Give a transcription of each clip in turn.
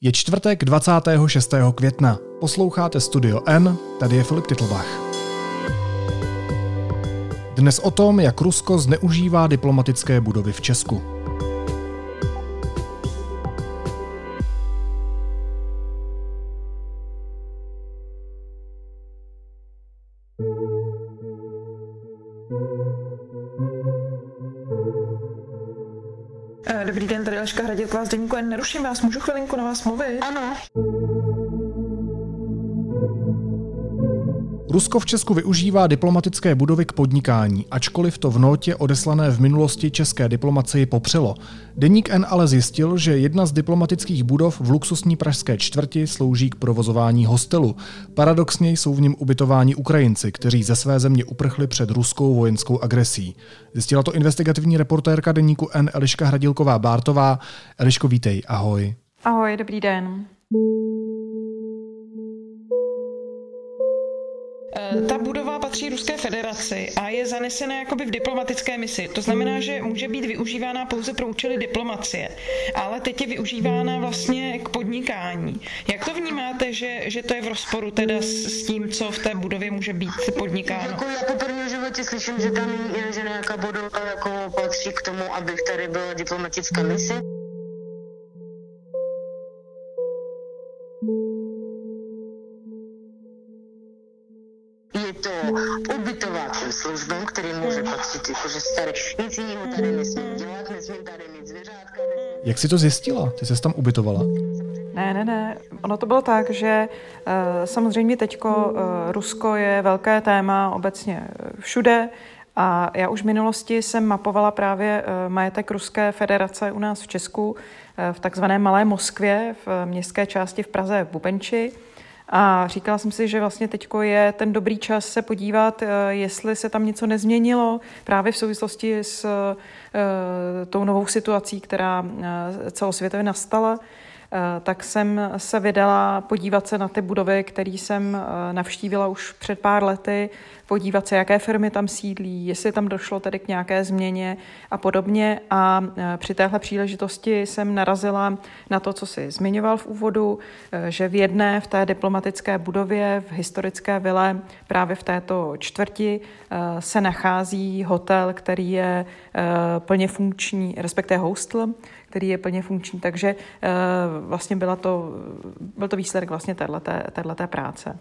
Je čtvrtek 26. května. Posloucháte Studio N, tady je Filip Titlbach. Dnes o tom, jak Rusko zneužívá diplomatické budovy v Česku. Aleška Hradilková z Deníku. Neruším vás, můžu chvilinku na vás mluvit? Ano. Rusko v Česku využívá diplomatické budovy k podnikání, ačkoliv to v notě odeslané v minulosti české diplomacii popřelo. Deník N ale zjistil, že jedna z diplomatických budov v luxusní pražské čtvrti slouží k provozování hostelu. Paradoxně jsou v něm ubytováni Ukrajinci, kteří ze své země uprchli před ruskou vojenskou agresí. Zjistila to investigativní reportérka Deníku N Eliška Hradilková-Bártová. Eliško, vítej, ahoj. Ahoj, dobrý den. Ta budova patří Ruské federaci a je zanesena jakoby v diplomatické misi. To znamená, že může být využívána pouze pro účely diplomacie, ale teď je využívána vlastně k podnikání. Jak to vnímáte, že, že to je v rozporu teda s, s tím, co v té budově může být podnikáno? Jako já poprvé životě slyším, že tam je, že nějaká budova jako patří k tomu, aby tady byla diplomatická mise. To ubytovacím službám, který může patřit jakože staré. Nic jiného tady nesmím dělat, nesmím tady mít zvěřátka. Jak jsi to zjistila? Ty jsi tam ubytovala? Ne, ne, ne. Ono to bylo tak, že uh, samozřejmě teďko uh, Rusko je velké téma obecně všude a já už v minulosti jsem mapovala právě uh, majetek Ruské federace u nás v Česku uh, v takzvané Malé Moskvě, v městské části v Praze v Bubenči. A říkala jsem si, že vlastně teď je ten dobrý čas se podívat, jestli se tam něco nezměnilo právě v souvislosti s tou novou situací, která celosvětově nastala. Tak jsem se vydala podívat se na ty budovy, které jsem navštívila už před pár lety, podívat se, jaké firmy tam sídlí, jestli tam došlo tedy k nějaké změně a podobně. A při téhle příležitosti jsem narazila na to, co si zmiňoval v úvodu, že v jedné, v té diplomatické budově, v historické vile, právě v této čtvrti, se nachází hotel, který je plně funkční, respektive hostl, který je plně funkční. Takže vlastně byla to, byl to výsledek vlastně této práce.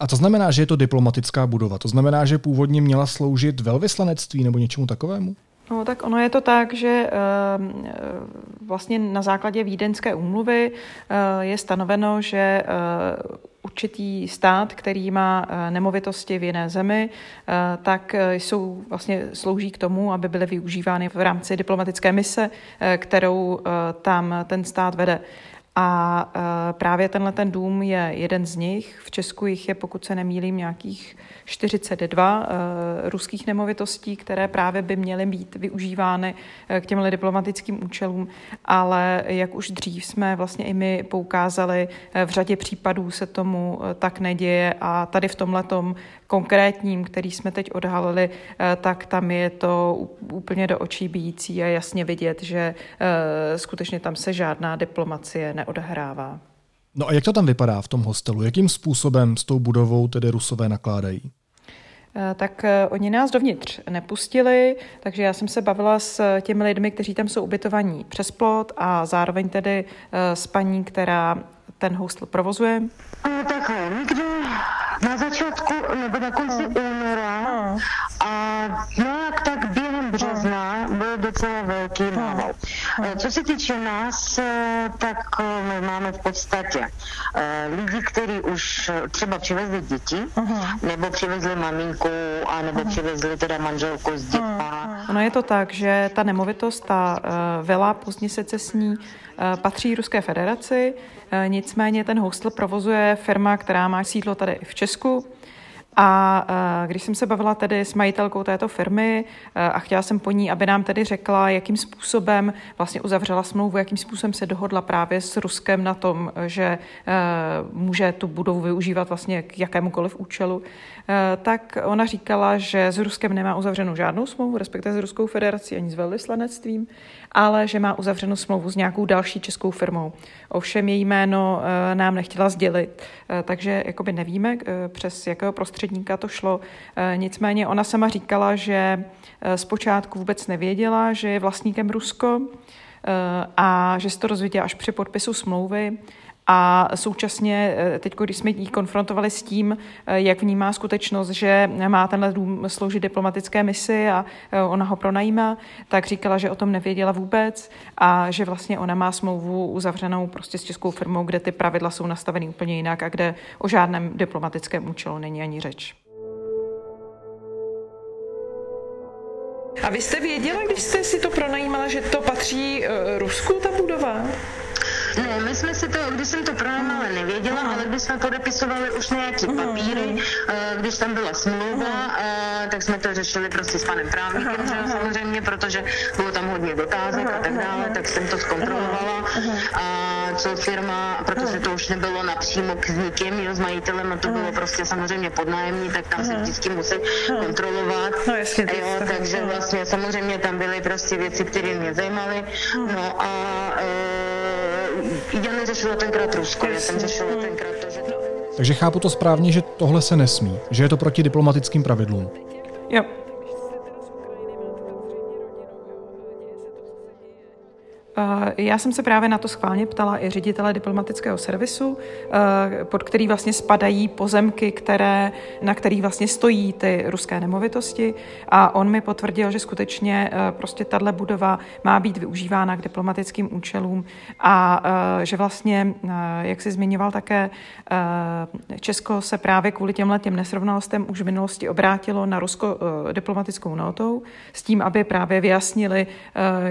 A to znamená, že je to diplomatická budova. To znamená, že původně měla sloužit velvyslanectví nebo něčemu takovému? No, tak ono je to tak, že vlastně na základě Vídeňské úmluvy je stanoveno, že určitý stát, který má nemovitosti v jiné zemi, tak jsou vlastně slouží k tomu, aby byly využívány v rámci diplomatické mise, kterou tam ten stát vede. A právě tenhle ten dům je jeden z nich. V Česku jich je, pokud se nemýlím, nějakých 42 ruských nemovitostí, které právě by měly být využívány k těmhle diplomatickým účelům, ale jak už dřív jsme vlastně i my poukázali, v řadě případů se tomu tak neděje a tady v tomhletom konkrétním, který jsme teď odhalili, tak tam je to úplně do očí bíjící a jasně vidět, že skutečně tam se žádná diplomacie neodehrává. No a jak to tam vypadá v tom hostelu? Jakým způsobem s tou budovou tedy Rusové nakládají? tak oni nás dovnitř nepustili, takže já jsem se bavila s těmi lidmi, kteří tam jsou ubytovaní přes plot a zároveň tedy s paní, která ten hostel provozuje. No, tak někde na začátku nebo na konci února a nějak tak během března byl docela velký nával. Co se týče nás, tak my máme v podstatě lidi, kteří už třeba přivezli děti, nebo přivezli maminku, a nebo přivezli teda manželku s dětma. Ono je to tak, že ta nemovitost, ta vila pozdně secesní, patří Ruské federaci, nicméně ten hostel provozuje firma, která má sídlo tady v Česku A když jsem se bavila tedy s majitelkou této firmy a chtěla jsem po ní, aby nám tedy řekla, jakým způsobem vlastně uzavřela smlouvu, jakým způsobem se dohodla právě s Ruskem na tom, že může tu budovu využívat vlastně k jakémukoliv účelu, tak ona říkala, že s Ruskem nemá uzavřenou žádnou smlouvu, respektive s Ruskou federací ani s velvyslanectvím, ale že má uzavřenou smlouvu s nějakou další českou firmou. Ovšem její jméno nám nechtěla sdělit, takže jakoby nevíme, přes jakého prostředníka to šlo. Nicméně ona sama říkala, že zpočátku vůbec nevěděla, že je vlastníkem Rusko a že se to dozvěděla až při podpisu smlouvy a současně eh, teď, když jsme ji konfrontovali s tím, eh, jak vnímá skutečnost, že má tenhle dům sloužit diplomatické misi a eh, ona ho pronajímá, tak říkala, že o tom nevěděla vůbec a že vlastně ona má smlouvu uzavřenou prostě s českou firmou, kde ty pravidla jsou nastaveny úplně jinak a kde o žádném diplomatickém účelu není ani řeč. A vy jste věděla, když jste si to pronajímala, že to patří Rusku, ta budova? Ne, my jsme si to, když jsem to pronajímala, nevěděla, ale když jsme podepisovali už nějaké papíry, když tam byla smlouva, tak jsme to řešili prostě s panem právníkem, že samozřejmě, protože bylo tam hodně dotázek a tak dále, tak jsem to zkontrolovala. A co firma, protože to už nebylo napřímo k nikým, jo, s majitelem, a to bylo prostě samozřejmě podnájemní, tak tam se vždycky musí kontrolovat. No, jasně, jo, takže vlastně samozřejmě tam byly prostě věci, které mě zajímaly. No a e, já neřešila tenkrát Rusko, já jsem řešila tenkrát to, že... Takže chápu to správně, že tohle se nesmí, že je to proti diplomatickým pravidlům. Jo, Já jsem se právě na to schválně ptala i ředitele diplomatického servisu, eh, pod který vlastně spadají pozemky, které, na kterých vlastně stojí ty ruské nemovitosti. A on mi potvrdil, že skutečně eh, prostě tahle budova má být využívána k diplomatickým účelům a eh, že vlastně, jak si zmiňoval také, Česko se právě kvůli těmhle těm nesrovnalostem už v minulosti obrátilo na Rusko diplomatickou notou s tím, aby právě vyjasnili,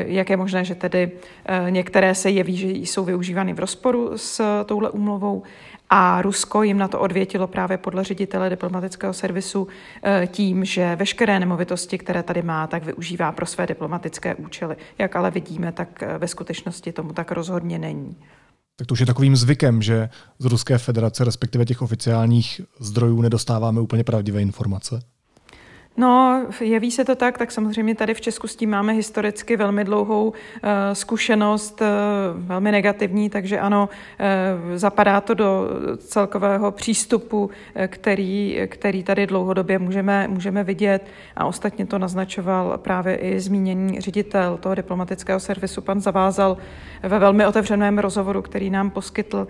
jak je možné, že tedy Eh, některé se jeví, že jsou využívány v rozporu s touhle úmluvou a Rusko jim na to odvětilo právě podle ředitele diplomatického servisu eh, tím, že veškeré nemovitosti, které tady má, tak využívá pro své diplomatické účely. Jak ale vidíme, tak eh, ve skutečnosti tomu tak rozhodně není. Tak to už je takovým zvykem, že z Ruské federace, respektive těch oficiálních zdrojů, nedostáváme úplně pravdivé informace. No, jeví se to tak, tak samozřejmě tady v Česku s tím máme historicky velmi dlouhou uh, zkušenost, uh, velmi negativní, takže ano, uh, zapadá to do celkového přístupu, který, který tady dlouhodobě můžeme, můžeme vidět. A ostatně to naznačoval právě i zmíněný ředitel toho diplomatického servisu, pan Zavázal, ve velmi otevřeném rozhovoru, který nám poskytl,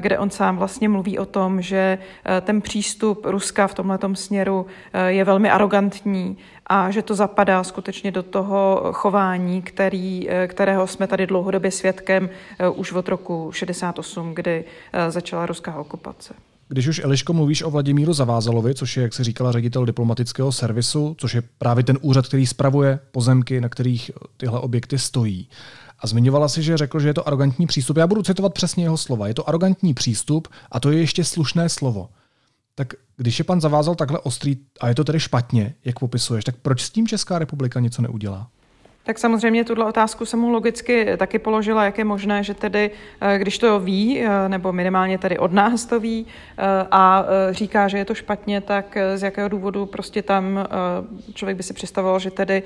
kde on sám vlastně mluví o tom, že uh, ten přístup Ruska v tomto směru uh, je velmi arrogantní a že to zapadá skutečně do toho chování, který, eh, kterého jsme tady dlouhodobě svědkem eh, už od roku 68, kdy eh, začala ruská okupace. Když už Eliško mluvíš o Vladimíru Zavázalovi, což je, jak se říkala, ředitel diplomatického servisu, což je právě ten úřad, který spravuje pozemky, na kterých tyhle objekty stojí. A zmiňovala si, že řekl, že je to arrogantní přístup. Já budu citovat přesně jeho slova. Je to arrogantní přístup a to je ještě slušné slovo. Tak když je pan zavázal takhle ostrý a je to tedy špatně, jak popisuješ, tak proč s tím Česká republika něco neudělá? Tak samozřejmě tuhle otázku jsem mu logicky taky položila, jak je možné, že tedy, eh, když to ví, eh, nebo minimálně tady od nás to ví eh, a říká, že je to špatně, tak z jakého důvodu prostě tam člověk by si představoval, že tedy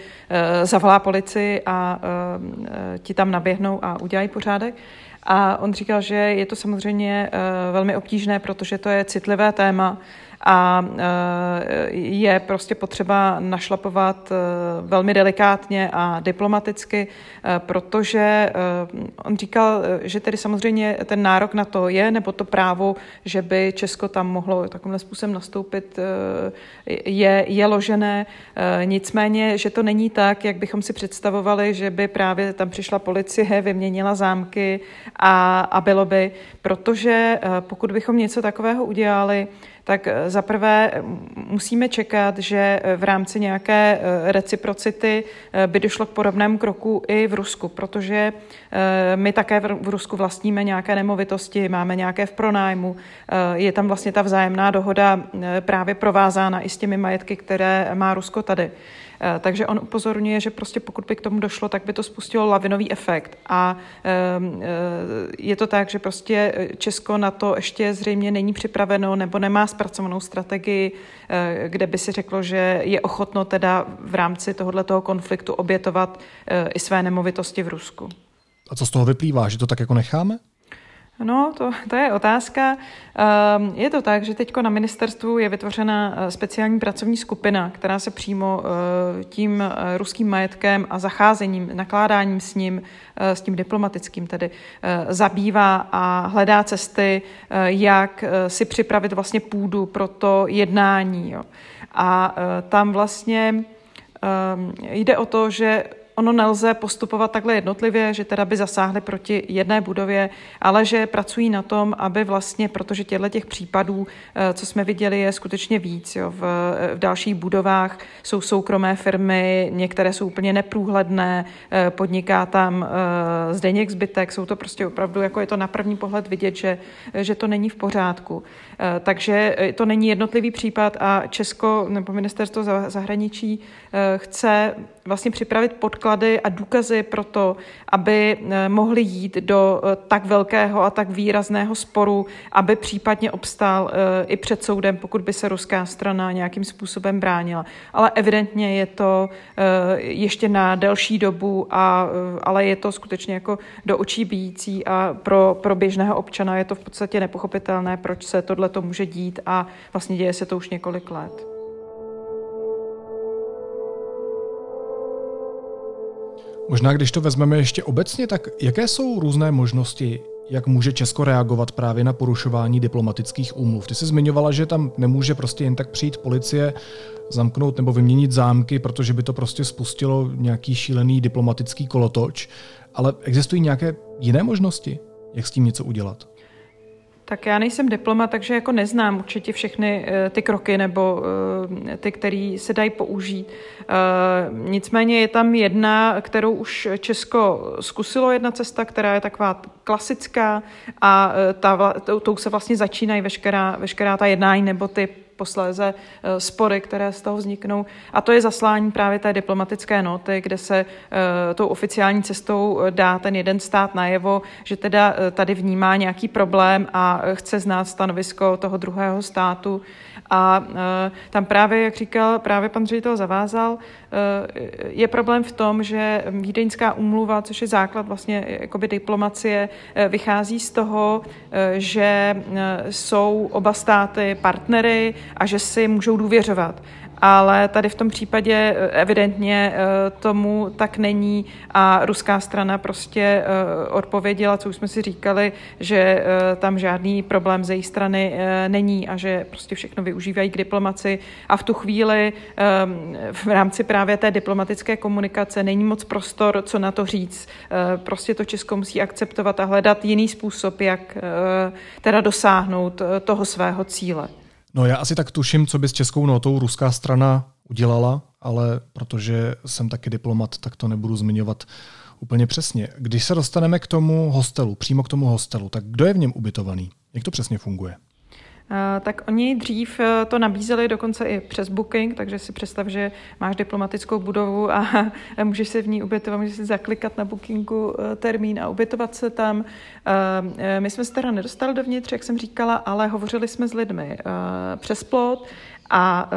zavolá policii a ti tam naběhnou a udělají pořádek. A on říkal, že je to samozřejmě velmi obtížné, protože to je citlivé téma, a eh, je prostě potřeba našlapovat eh, velmi delikátně a diplomaticky, eh, protože on říkal, že tedy samozřejmě ten nárok na to je, nebo to právo, že by Česko tam mohlo takovým způsobem nastoupit, je, je ložené. Nicméně, že to není tak, jak bychom si představovali, že by právě tam přišla policie, vyměnila zámky a, a bylo by, protože pokud bychom něco takového udělali, tak zaprvé musíme čekat, že v rámci nějaké reciprocity by došlo k podobnému kroku i v Rusku, protože my také v Rusku vlastníme nějaké nemovitosti, máme nějaké v pronájmu, je tam vlastně ta vzájemná dohoda právě provázána i s těmi majetky, které má Rusko tady. Eh, takže on upozorňuje, že prostě pokud by k tomu došlo, tak by to spustilo lavinový efekt. A ehm, eh, je to tak, že prostě Česko na to ještě zřejmě není připraveno nebo nemá zpracovanou strategii, eh, kde by si řeklo, že je ochotno teda v rámci tohoto konfliktu obětovat i své nemovitosti v Rusku. A co z toho vyplývá, že to tak jako necháme? No, to, to je otázka. Ehm, je to tak, že teď na ministerstvu je vytvořena eh, speciální pracovní skupina, která se přímo eh, tím eh, ruským majetkem a zacházením, nakládáním s ním, s tím diplomatickým tedy, zabývá a hledá cesty, jak si připravit vlastně půdu pro to jednání. A tam vlastně ehm, jde o to, že ono nelze postupovat takhle jednotlivě, že teda by zasáhli proti jedné budově, ale že pracují na tom, aby vlastně, protože těchto těch případů, eh, co jsme viděli, je skutečně víc. Jo. V, v dalších budovách jsou soukromé firmy, některé jsou úplně neprůhledné, eh, podniká tam eh, Zdeněk zbytek, jsou to prostě opravdu, jako je to na první pohled vidět, že, že to není v pořádku. Takže to není jednotlivý případ a Česko nebo ministerstvo zahraničí chce vlastně připravit podklady a důkazy pro to, aby eh, mohli jít do eh, tak velkého a tak výrazného sporu, aby případně obstál eh, i před soudem, pokud by se ruská strana nějakým způsobem bránila. Ale evidentně je to ještě na delší dobu, a, ale je to skutečně jako do očí bíjící a pro, pro běžného občana je to v podstatě nepochopitelné, proč se tohle to může dít a vlastně děje se to už několik let. Možná, když to vezmeme ještě obecně, tak jaké jsou různé možnosti, jak může Česko reagovat právě na porušování diplomatických úmluv? Ty jsi zmiňovala, že tam nemůže prostě jen tak přijít policie, zamknout nebo vyměnit zámky, protože by to prostě spustilo nějaký šílený diplomatický kolotoč, ale existují nějaké jiné možnosti, jak s tím něco udělat? Tak já nejsem diplomat, takže jako neznám určitě všechny uh, ty kroky nebo uh, ty, které se dají použít. Uh, nicméně je tam jedna, kterou už Česko zkusilo, jedna cesta, která je taková klasická a ta, tou se vlastně začínají veškerá, veškerá ta jednání nebo ty posléze eh, spory, které z toho vzniknou. A to je zaslání právě té diplomatické noty, kde se eh, tou oficiální cestou eh, dá ten jeden stát najevo, že teda tady vnímá nějaký problém a chce znát stanovisko toho druhého státu. A tam právě, jak říkal právě pan ředitel Zavázal, je problém v tom, že Vídeňská umluva, což je základ vlastně jakoby diplomacie, vychází z toho, že jsou oba státy partnery a že si můžou důvěřovat ale tady v tom případě eh, evidentně eh, tomu tak není a ruská strana prostě eh, odpověděla, co už jsme si říkali, že tam žádný problém ze jejich strany není a že prostě všechno využívají k diplomaci a v tu chvíli v rámci právě té diplomatické komunikace není moc prostor, co na to říct. Prostě to Česko musí akceptovat a hledat jiný způsob, jak teda dosáhnout toho svého cíle. No já asi tak tuším, co by s českou notou ruská strana udělala, ale protože jsem taky diplomat, tak to nebudu zmiňovat úplně přesně. Když se dostaneme k tomu hostelu, přímo k tomu hostelu, tak kdo je v něm ubytovaný? Jak to přesně funguje? Eh, tak oni dřív eh, to nabízeli dokonce i přes booking, takže si představ, že máš diplomatickou budovu a můžeš se v ní ubytovat, můžeš si zaklikat na bookingu eh, termín a ubytovat se tam. My jsme se teda nedostali dovnitř, jak jsem říkala, ale hovořili jsme s lidmi přes plot, a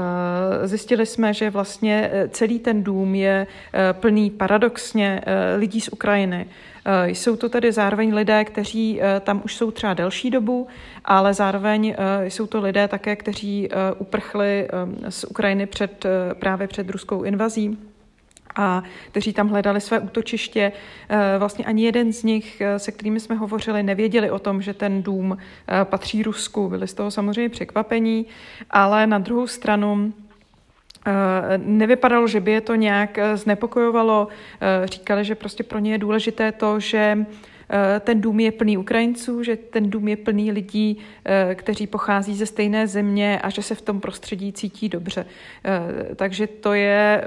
zjistili jsme, že vlastně celý ten dům je plný paradoxně lidí z Ukrajiny. Eh, jsou to tedy zároveň lidé, kteří eh, tam už jsou třeba delší dobu, ale zároveň eh, jsou to lidé také, kteří uprchli z Ukrajiny před, právě před ruskou invazí a kteří tam hledali své útočiště. Vlastně ani jeden z nich, se kterými jsme hovořili, nevěděli o tom, že ten dům patří Rusku. Byli z toho samozřejmě překvapení, ale na druhou stranu nevypadalo, že by je to nějak eh, znepokojovalo. Eh, říkali, že prostě pro ně je důležité to, že ten dům je plný Ukrajinců, že ten dům je plný lidí, kteří pochází ze stejné země a že se v tom prostředí cítí dobře. Takže to je,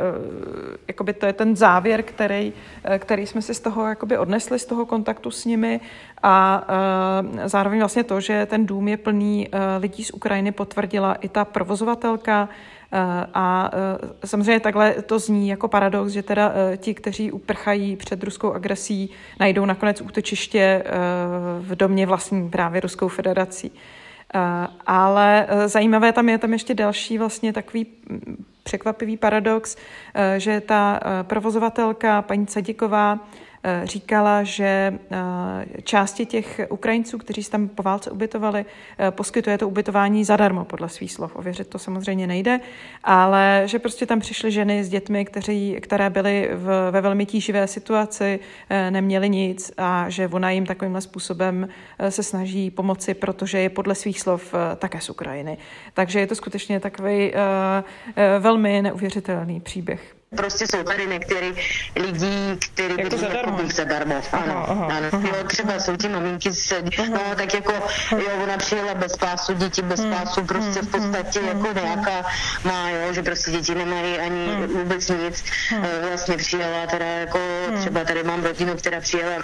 jakoby to je ten závěr, který, který jsme si z toho jakoby odnesli, z toho kontaktu s nimi a zároveň vlastně to, že ten dům je plný lidí z Ukrajiny, potvrdila i ta provozovatelka, Eh, a eh, samozřejmě takhle to zní jako paradox, že teda eh, ti, kteří uprchají před ruskou agresí, najdou nakonec útočiště v domě vlastní právě Ruskou federací. Ale zajímavé tam je tam ještě další vlastně takový mm, překvapivý paradox, že ta provozovatelka paní Cadiková Eh, říkala, že eh, části těch Ukrajinců, kteří se tam po válce ubytovali, eh, poskytuje to ubytování zadarmo, podle svých slov. Ověřit to samozřejmě nejde, ale že prostě tam přišly ženy s dětmi, kteří, které byly v, ve velmi tíživé situaci, neměly nic a že ona jim takovýmhle způsobem se snaží pomoci, protože je podle svých slov také z Ukrajiny. Takže je to skutečně takový velmi neuvěřitelný příběh. Prostě jsou tady některý lidi, kteří zadarmo. Jako zadarmo. Ano, aha, ano. Aha. Jo, třeba jsou ti maminky, se, no tak jako, jo, ona přijela bez pásu, děti bez hmm. pásu, prostě v podstatě hmm. jako nějaká má, jo, že prostě děti nemají ani hmm. vůbec nic. Eh, vlastně přijela teda jako, třeba tady mám rodinu, která přijela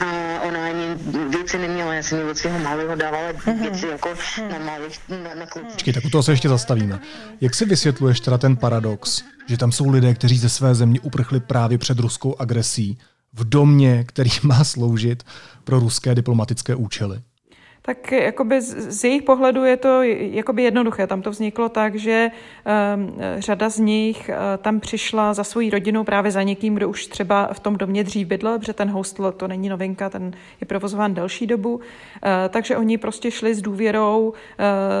a ona ani věci neměla, já jsem jí od svého malého dávala mhm. věci jako na malých, na, na Počkej, tak u toho se ještě zastavíme. Jak si vysvětluješ teda ten paradox, že tam jsou lidé, kteří ze své země uprchli právě před ruskou agresí v domě, který má sloužit pro ruské diplomatické účely? Tak jakoby z, z jejich pohledu je to jakoby jednoduché. Tam to vzniklo tak, že um, řada z nich uh, tam přišla za svojí rodinou právě za někým, kdo už třeba v tom domě dřív bydlel, protože ten hostel to není novinka, ten je provozován delší dobu. Uh, takže oni prostě šli s důvěrou uh,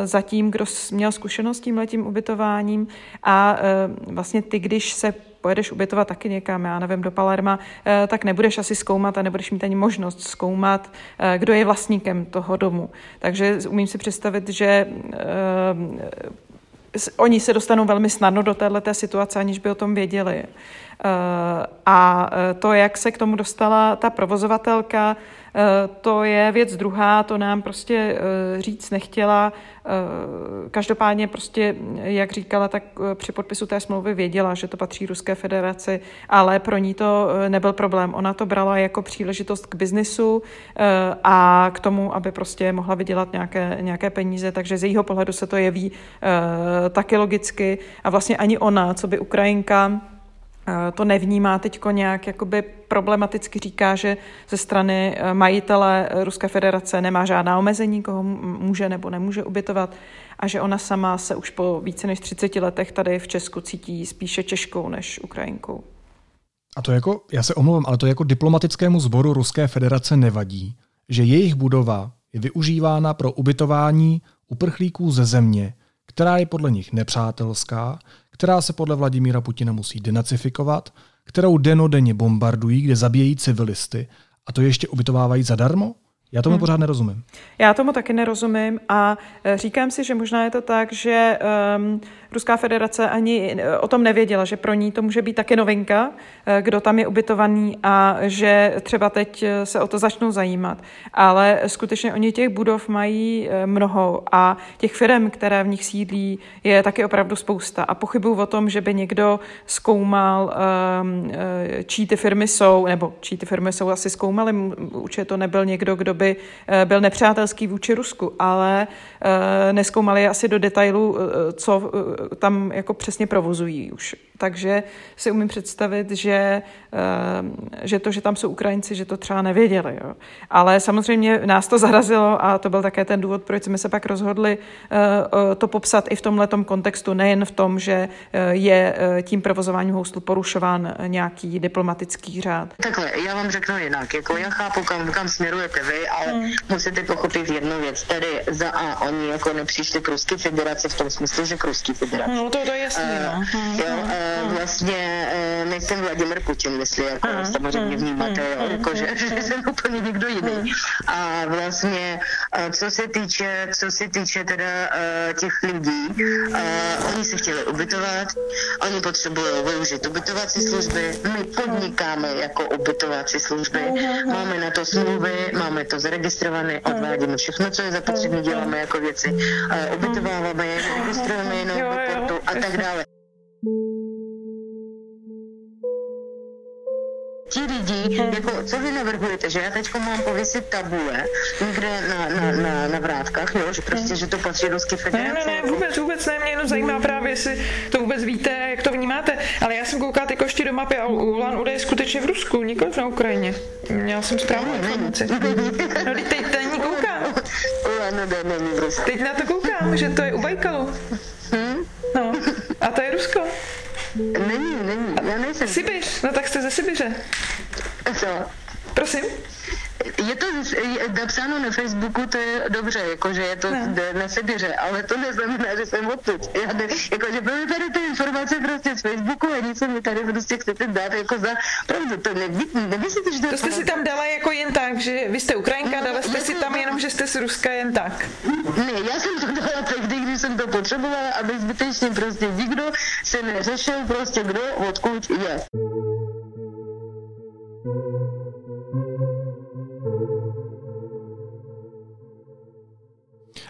za tím, kdo měl zkušenost s tím letím ubytováním a uh, vlastně ty, když se pojedeš ubytovat taky někam, já nevím, do Palerma, eh, tak nebudeš asi zkoumat a nebudeš mít ani možnost zkoumat, eh, kdo je vlastníkem toho domu. Takže umím si představit, že eh, oni se dostanou velmi snadno do této situace, aniž by o tom věděli. A to, jak se k tomu dostala ta provozovatelka, Eh, to je věc druhá, to nám prostě eh, říct nechtěla. Eh, každopádně prostě, jak říkala, tak při podpisu té smlouvy věděla, že to patří Ruské federaci, ale pro ní to nebyl problém. Ona to brala jako příležitost k biznisu a k tomu, aby prostě mohla vydělat nějaké, nějaké peníze, takže z jejího pohledu se to jeví taky logicky a vlastně ani ona, co by Ukrajinka, to nevnímá teď nějak jakoby problematicky říká, že ze strany eh, majitele eh, Ruské federace nemá žádná omezení, koho může nebo nemůže ubytovat a že ona sama se už po více než 30 letech tady v Česku cítí spíše Češkou než Ukrajinkou. A to jako, já se omlouvám, ale to jako diplomatickému sboru Ruské federace nevadí, že jejich budova je využívána pro ubytování uprchlíků ze země, která je podle nich nepřátelská, která se podle Vladimíra Putina musí denacifikovat, kterou denodenně bombardují, kde zabíjejí civilisty a to ještě ubytovávají zadarmo? Já tomu hmm. pořád nerozumím. Já tomu taky nerozumím a e, říkám si, že možná je to tak, že um, Ruská federace ani e, o tom nevěděla, že pro ní to může být taky novinka, e, kdo tam je ubytovaný a že třeba teď se o to začnou zajímat. Ale skutečně oni těch budov mají mnoho a těch firm, které v nich sídlí, je taky opravdu spousta. A pochybuju o tom, že by někdo zkoumal, um, čí ty firmy jsou, nebo čí ty firmy jsou asi zkoumali, určitě to nebyl někdo, kdo by by eh, byl nepřátelský vůči Rusku, ale eh, neskoumali asi do detailu, eh, co tam jako přesně provozují už. Takže si umím představit, že, že to, že tam jsou Ukrajinci, že to třeba nevěděli. Jo. Ale samozřejmě nás to zarazilo a to byl také ten důvod, proč jsme se pak rozhodli to popsat i v tomhle kontextu, nejen v tom, že je tím provozováním hostlu porušován nějaký diplomatický řád. Takhle, já vám řeknu jinak. Jako já chápu, kam, kam směrujete vy, ale hmm. musíte pochopit jednu věc. Tady za A oni jako nepřišli k Ruské federaci v tom smyslu, že k Ruské federaci. No to, to je jasné, no. Jo, vlastně nejsem Vladimir Putin, jestli jako samozřejmě vnímáte, jo, jako, že, že jsem úplně někdo jiný. A vlastně, co se týče, co se týče teda těch lidí, oni se chtěli ubytovat, oni potřebují využít ubytovací služby, my podnikáme jako ubytovací služby, máme na to smlouvy, máme to zaregistrované, odvádíme všechno, co je zapotřebí, děláme jako věci, ubytováváme je, registrujeme je na portu a tak dále. ti lidi, jako, co vy navrhujete, že já teď mám pověsit tabule někde na, na, na, na vrátkách, jo, že prostě, že to patří Ruské federace? Ne, ne, ne, vůbec, vůbec ne, mě jenom zajímá právě, jestli to vůbec víte, jak to vnímáte, ale já jsem koukala jako ještě do mapy a Ulan Ude je skutečně v Rusku, nikoliv na Ukrajině. Měla jsem správnou informaci. No, teď, teď není koukám. Ulan Ude není v Rusku. Teď na to koukám, že to je u Bajkalu. Hm? No, a to je Rusko. Není, není, já nejsem. Sibiř, no tak jste ze Sibiře. Co? Prosím? Je to je napsáno na Facebooku, to je dobře, jakože je to no. na Sibiře, ale to neznamená, že jsem odtud. Já ne, jakože byly tady ty informace prostě z Facebooku a nic mi tady prostě chcete dát jako za pravdu. To neví, nemyslíte, že to, to jste si tam dala jako jen tak, že vy jste Ukrajinka, no, dala jste si tam jenom, že jste z Ruska jen tak. Ne, já jsem to dala jsem to potřebovala, aby zbytečně prostě nikdo se neřešil prostě kdo odkud je.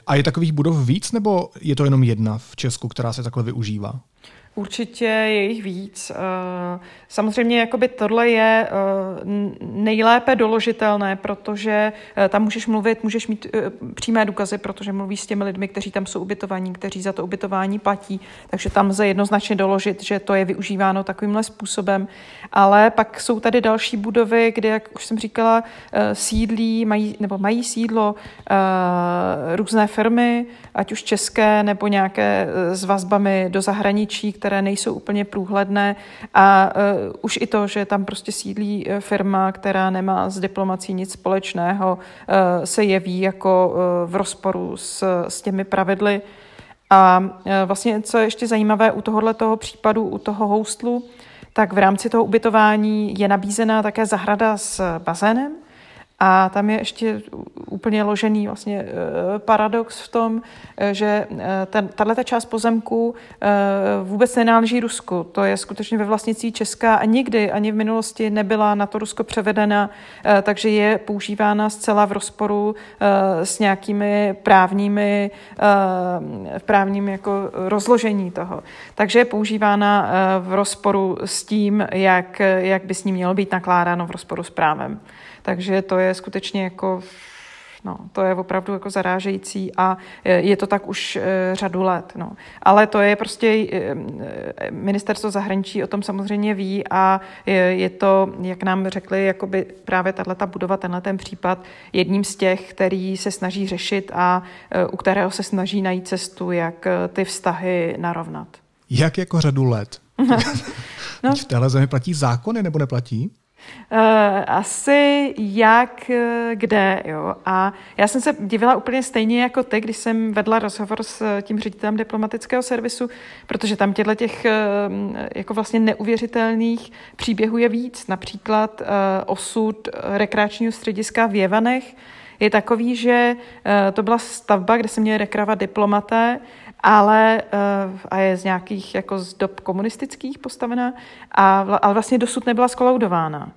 A je takových budov víc, nebo je to jenom jedna v Česku, která se takhle využívá? Určitě je jich víc. Eh, samozřejmě jakoby tohle je eh, nejlépe doložitelné, protože eh, tam můžeš mluvit, můžeš mít přímé důkazy, protože mluvíš s těmi lidmi, kteří tam jsou ubytovaní, kteří za to ubytování platí, takže tam lze jednoznačně doložit, že to je využíváno takovýmhle způsobem. Ale pak jsou tady další budovy, kde, jak už jsem říkala, sídlí, mají, nebo mají sídlo různé firmy, ať už české nebo nějaké s vazbami do zahraničí, které nejsou úplně průhledné a uh, už i to, že tam prostě sídlí e, firma, která nemá s diplomací nic společného, uh, se jeví jako uh, v rozporu s, s těmi pravidly. A vlastně, co je ještě zajímavé u tohohle toho případu, u toho hostlu, tak v rámci toho ubytování je nabízená také zahrada s bazénem, a tam je ještě úplně ložený vlastně eh, paradox v tom, eh, že eh, tato část pozemku vůbec nenáleží Rusku. To je skutečně ve vlastnictví Česká a nikdy ani v minulosti nebyla na to Rusko převedena, takže je používána zcela v rozporu s nějakými právními, právním jako rozložení toho. Takže je používána v rozporu s tím, jak, jak by s ní mělo být nakládáno v rozporu s právem. Takže to je skutečně jako No, to je opravdu jako zarážející a je to tak už e, řadu let. No. Ale to je prostě, e, ministerstvo zahraničí o tom samozřejmě ví a je, to, jak nám řekli, jakoby právě tato budova, tenhle ten případ, jedním z těch, který se snaží řešit a e, u kterého se snaží najít cestu, jak ty vztahy narovnat. Jak jako řadu let? no. V téhle zemi platí zákony nebo neplatí? Uh, asi jak, eh, kde, jo. A já jsem se divila úplně stejně jako ty, když jsem vedla rozhovor s tím ředitelem diplomatického servisu, protože tam těchto těch jako vlastně neuvěřitelných příběhů je víc. Například osud rekreačního střediska v Jevanech je takový, že to byla stavba, kde se měli rekreovat diplomaté, ale a je z nějakých jako z dob komunistických postavená, a, ale vlastně dosud nebyla skoloudována.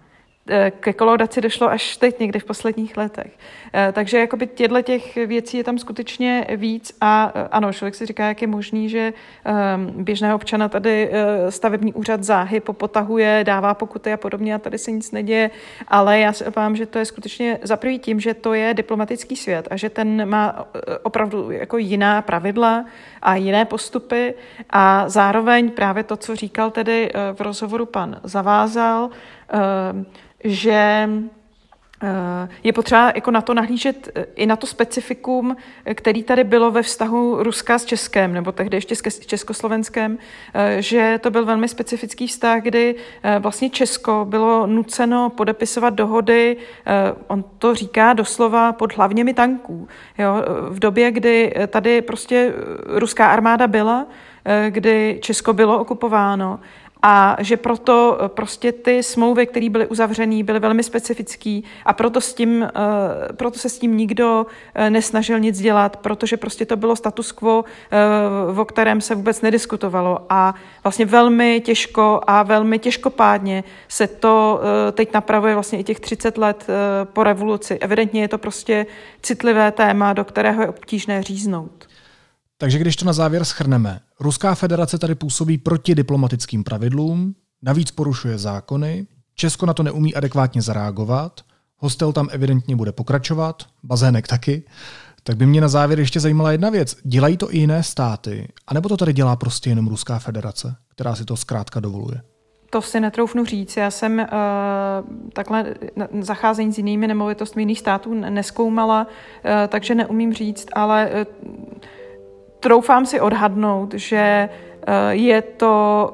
Eh, ke kolaudaci došlo až teď někdy v posledních letech. Eh, takže jakoby těchto těch věcí je tam skutečně víc a eh, ano, člověk si říká, jak je možný, že ehm, běžného občana tady stavební úřad záhy popotahuje, dává pokuty a podobně a tady se nic neděje, ale já se obávám, že to je skutečně za tím, že to je diplomatický svět a že ten má opravdu jako jiná pravidla a jiné postupy a zároveň právě to, co říkal tedy v rozhovoru pan Zavázal, ehm, že Eh, je potřeba jako na to nahlížet eh, i na to specifikum, eh, který tady bylo ve vztahu Ruska s Českem, nebo tehdy ještě s Československem, že to byl velmi specifický vztah, kdy vlastně Česko bylo nuceno podepisovat dohody, on to říká doslova pod hlavněmi tanků. Jo? V době, kdy tady prostě ruská armáda byla, kdy Česko bylo okupováno a že proto eh, prostě ty smlouvy, které byly uzavřené, byly velmi specifické a proto, s tím, eh, proto se s tím nikdo eh, nesnažil nic dělat, protože prostě to bylo status quo, o kterém se vůbec nediskutovalo a vlastně velmi těžko a velmi těžkopádně se to teď napravuje vlastně i těch 30 let po revoluci. Evidentně je to prostě citlivé téma, do kterého je obtížné říznout. Takže když to na závěr schrneme, Ruská federace tady působí proti diplomatickým pravidlům, navíc porušuje zákony, Česko na to neumí adekvátně zareagovat, hostel tam evidentně bude pokračovat, bazének taky, tak by mě na závěr ještě zajímala jedna věc. Dělají to i jiné státy? A nebo to tady dělá prostě jenom Ruská federace, která si to zkrátka dovoluje? To si netroufnu říct. Já jsem uh, takhle zacházení s jinými nemovitostmi jiných států neskoumala, uh, takže neumím říct, ale uh, troufám si odhadnout, že eh, je to,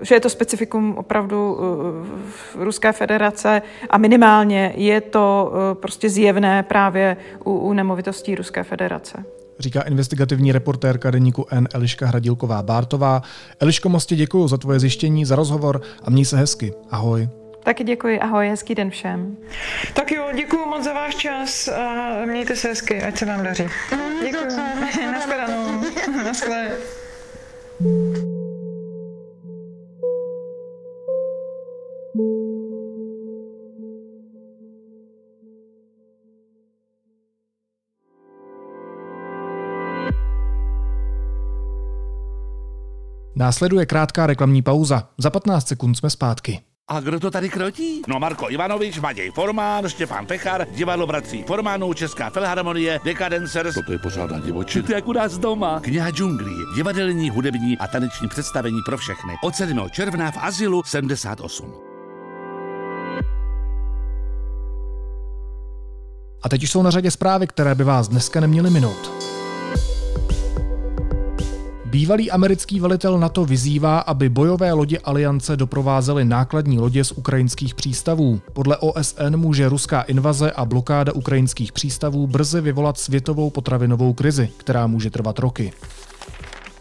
eh, že je to specifikum opravdu eh, Ruské federace a minimálně je to prostě zjevné právě u, u nemovitostí Ruské federace říká investigativní reportérka deníku N Eliška Hradilková-Bártová. Eliško, moc děkuji za tvoje zjištění, za rozhovor a měj se hezky. Ahoj. Taky děkuji, ahoj, hezký den všem. Tak jo, děkuji moc za váš čas a mějte se hezky, ať se vám daří. Děkuji. Naschledanou. Naschle. Následuje krátká reklamní pauza. Za 15 sekund jsme zpátky. A kdo to tady krotí? No Marko Ivanovič, Matěj Formán, Štěpán Pechar, divadlo bratří Formánů, Česká filharmonie, Decadencers. To je pořádá divočit. To je jak u nás doma. Kniha džunglí, divadelní, hudební a taneční představení pro všechny. Od 7. června v Azilu 78. A teď už jsou na řadě zprávy, které by vás dneska neměly minout. Bývalý americký velitel NATO vyzývá, aby bojové lodě aliance doprovázely nákladní lodě z ukrajinských přístavů. Podle OSN může ruská invaze a blokáda ukrajinských přístavů brzy vyvolat světovou potravinovou krizi, která může trvat roky.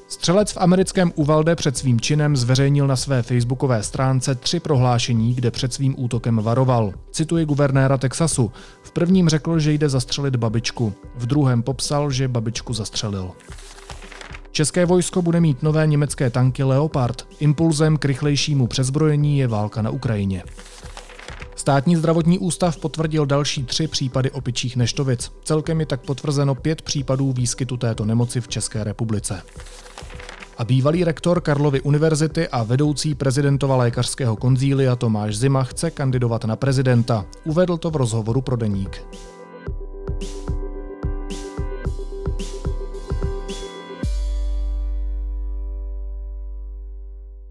Střelec v americkém Uvalde před svým činem zveřejnil na své facebookové stránce tři prohlášení, kde před svým útokem varoval. Cituji guvernéra Texasu. V prvním řekl, že jde zastřelit babičku. V druhém popsal, že babičku zastřelil. České vojsko bude mít nové německé tanky Leopard. Impulzem k rychlejšímu přezbrojení je válka na Ukrajině. Státní zdravotní ústav potvrdil další tři případy opičích neštovic. Celkem je tak potvrzeno pět případů výskytu této nemoci v České republice. A bývalý rektor Karlovy univerzity a vedoucí prezidentova lékařského konzília Tomáš Zima chce kandidovat na prezidenta. Uvedl to v rozhovoru pro deník.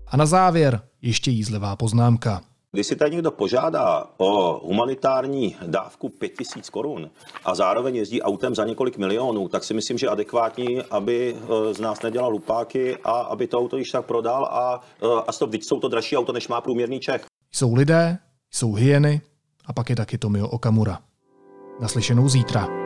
A na závěr ještě jízlivá poznámka. Když si tady někdo požádá o humanitární dávku 5000 korun a zároveň jezdí autem za několik milionů, tak si myslím, že adekvátní, aby eh, z nás nedělal lupáky a aby to auto již tak prodal a, eh, a stop, jsou to dražší auto, než má průměrný Čech. Jsou lidé, jsou hyeny a pak je taky Tomio Okamura. Naslyšenou zítra.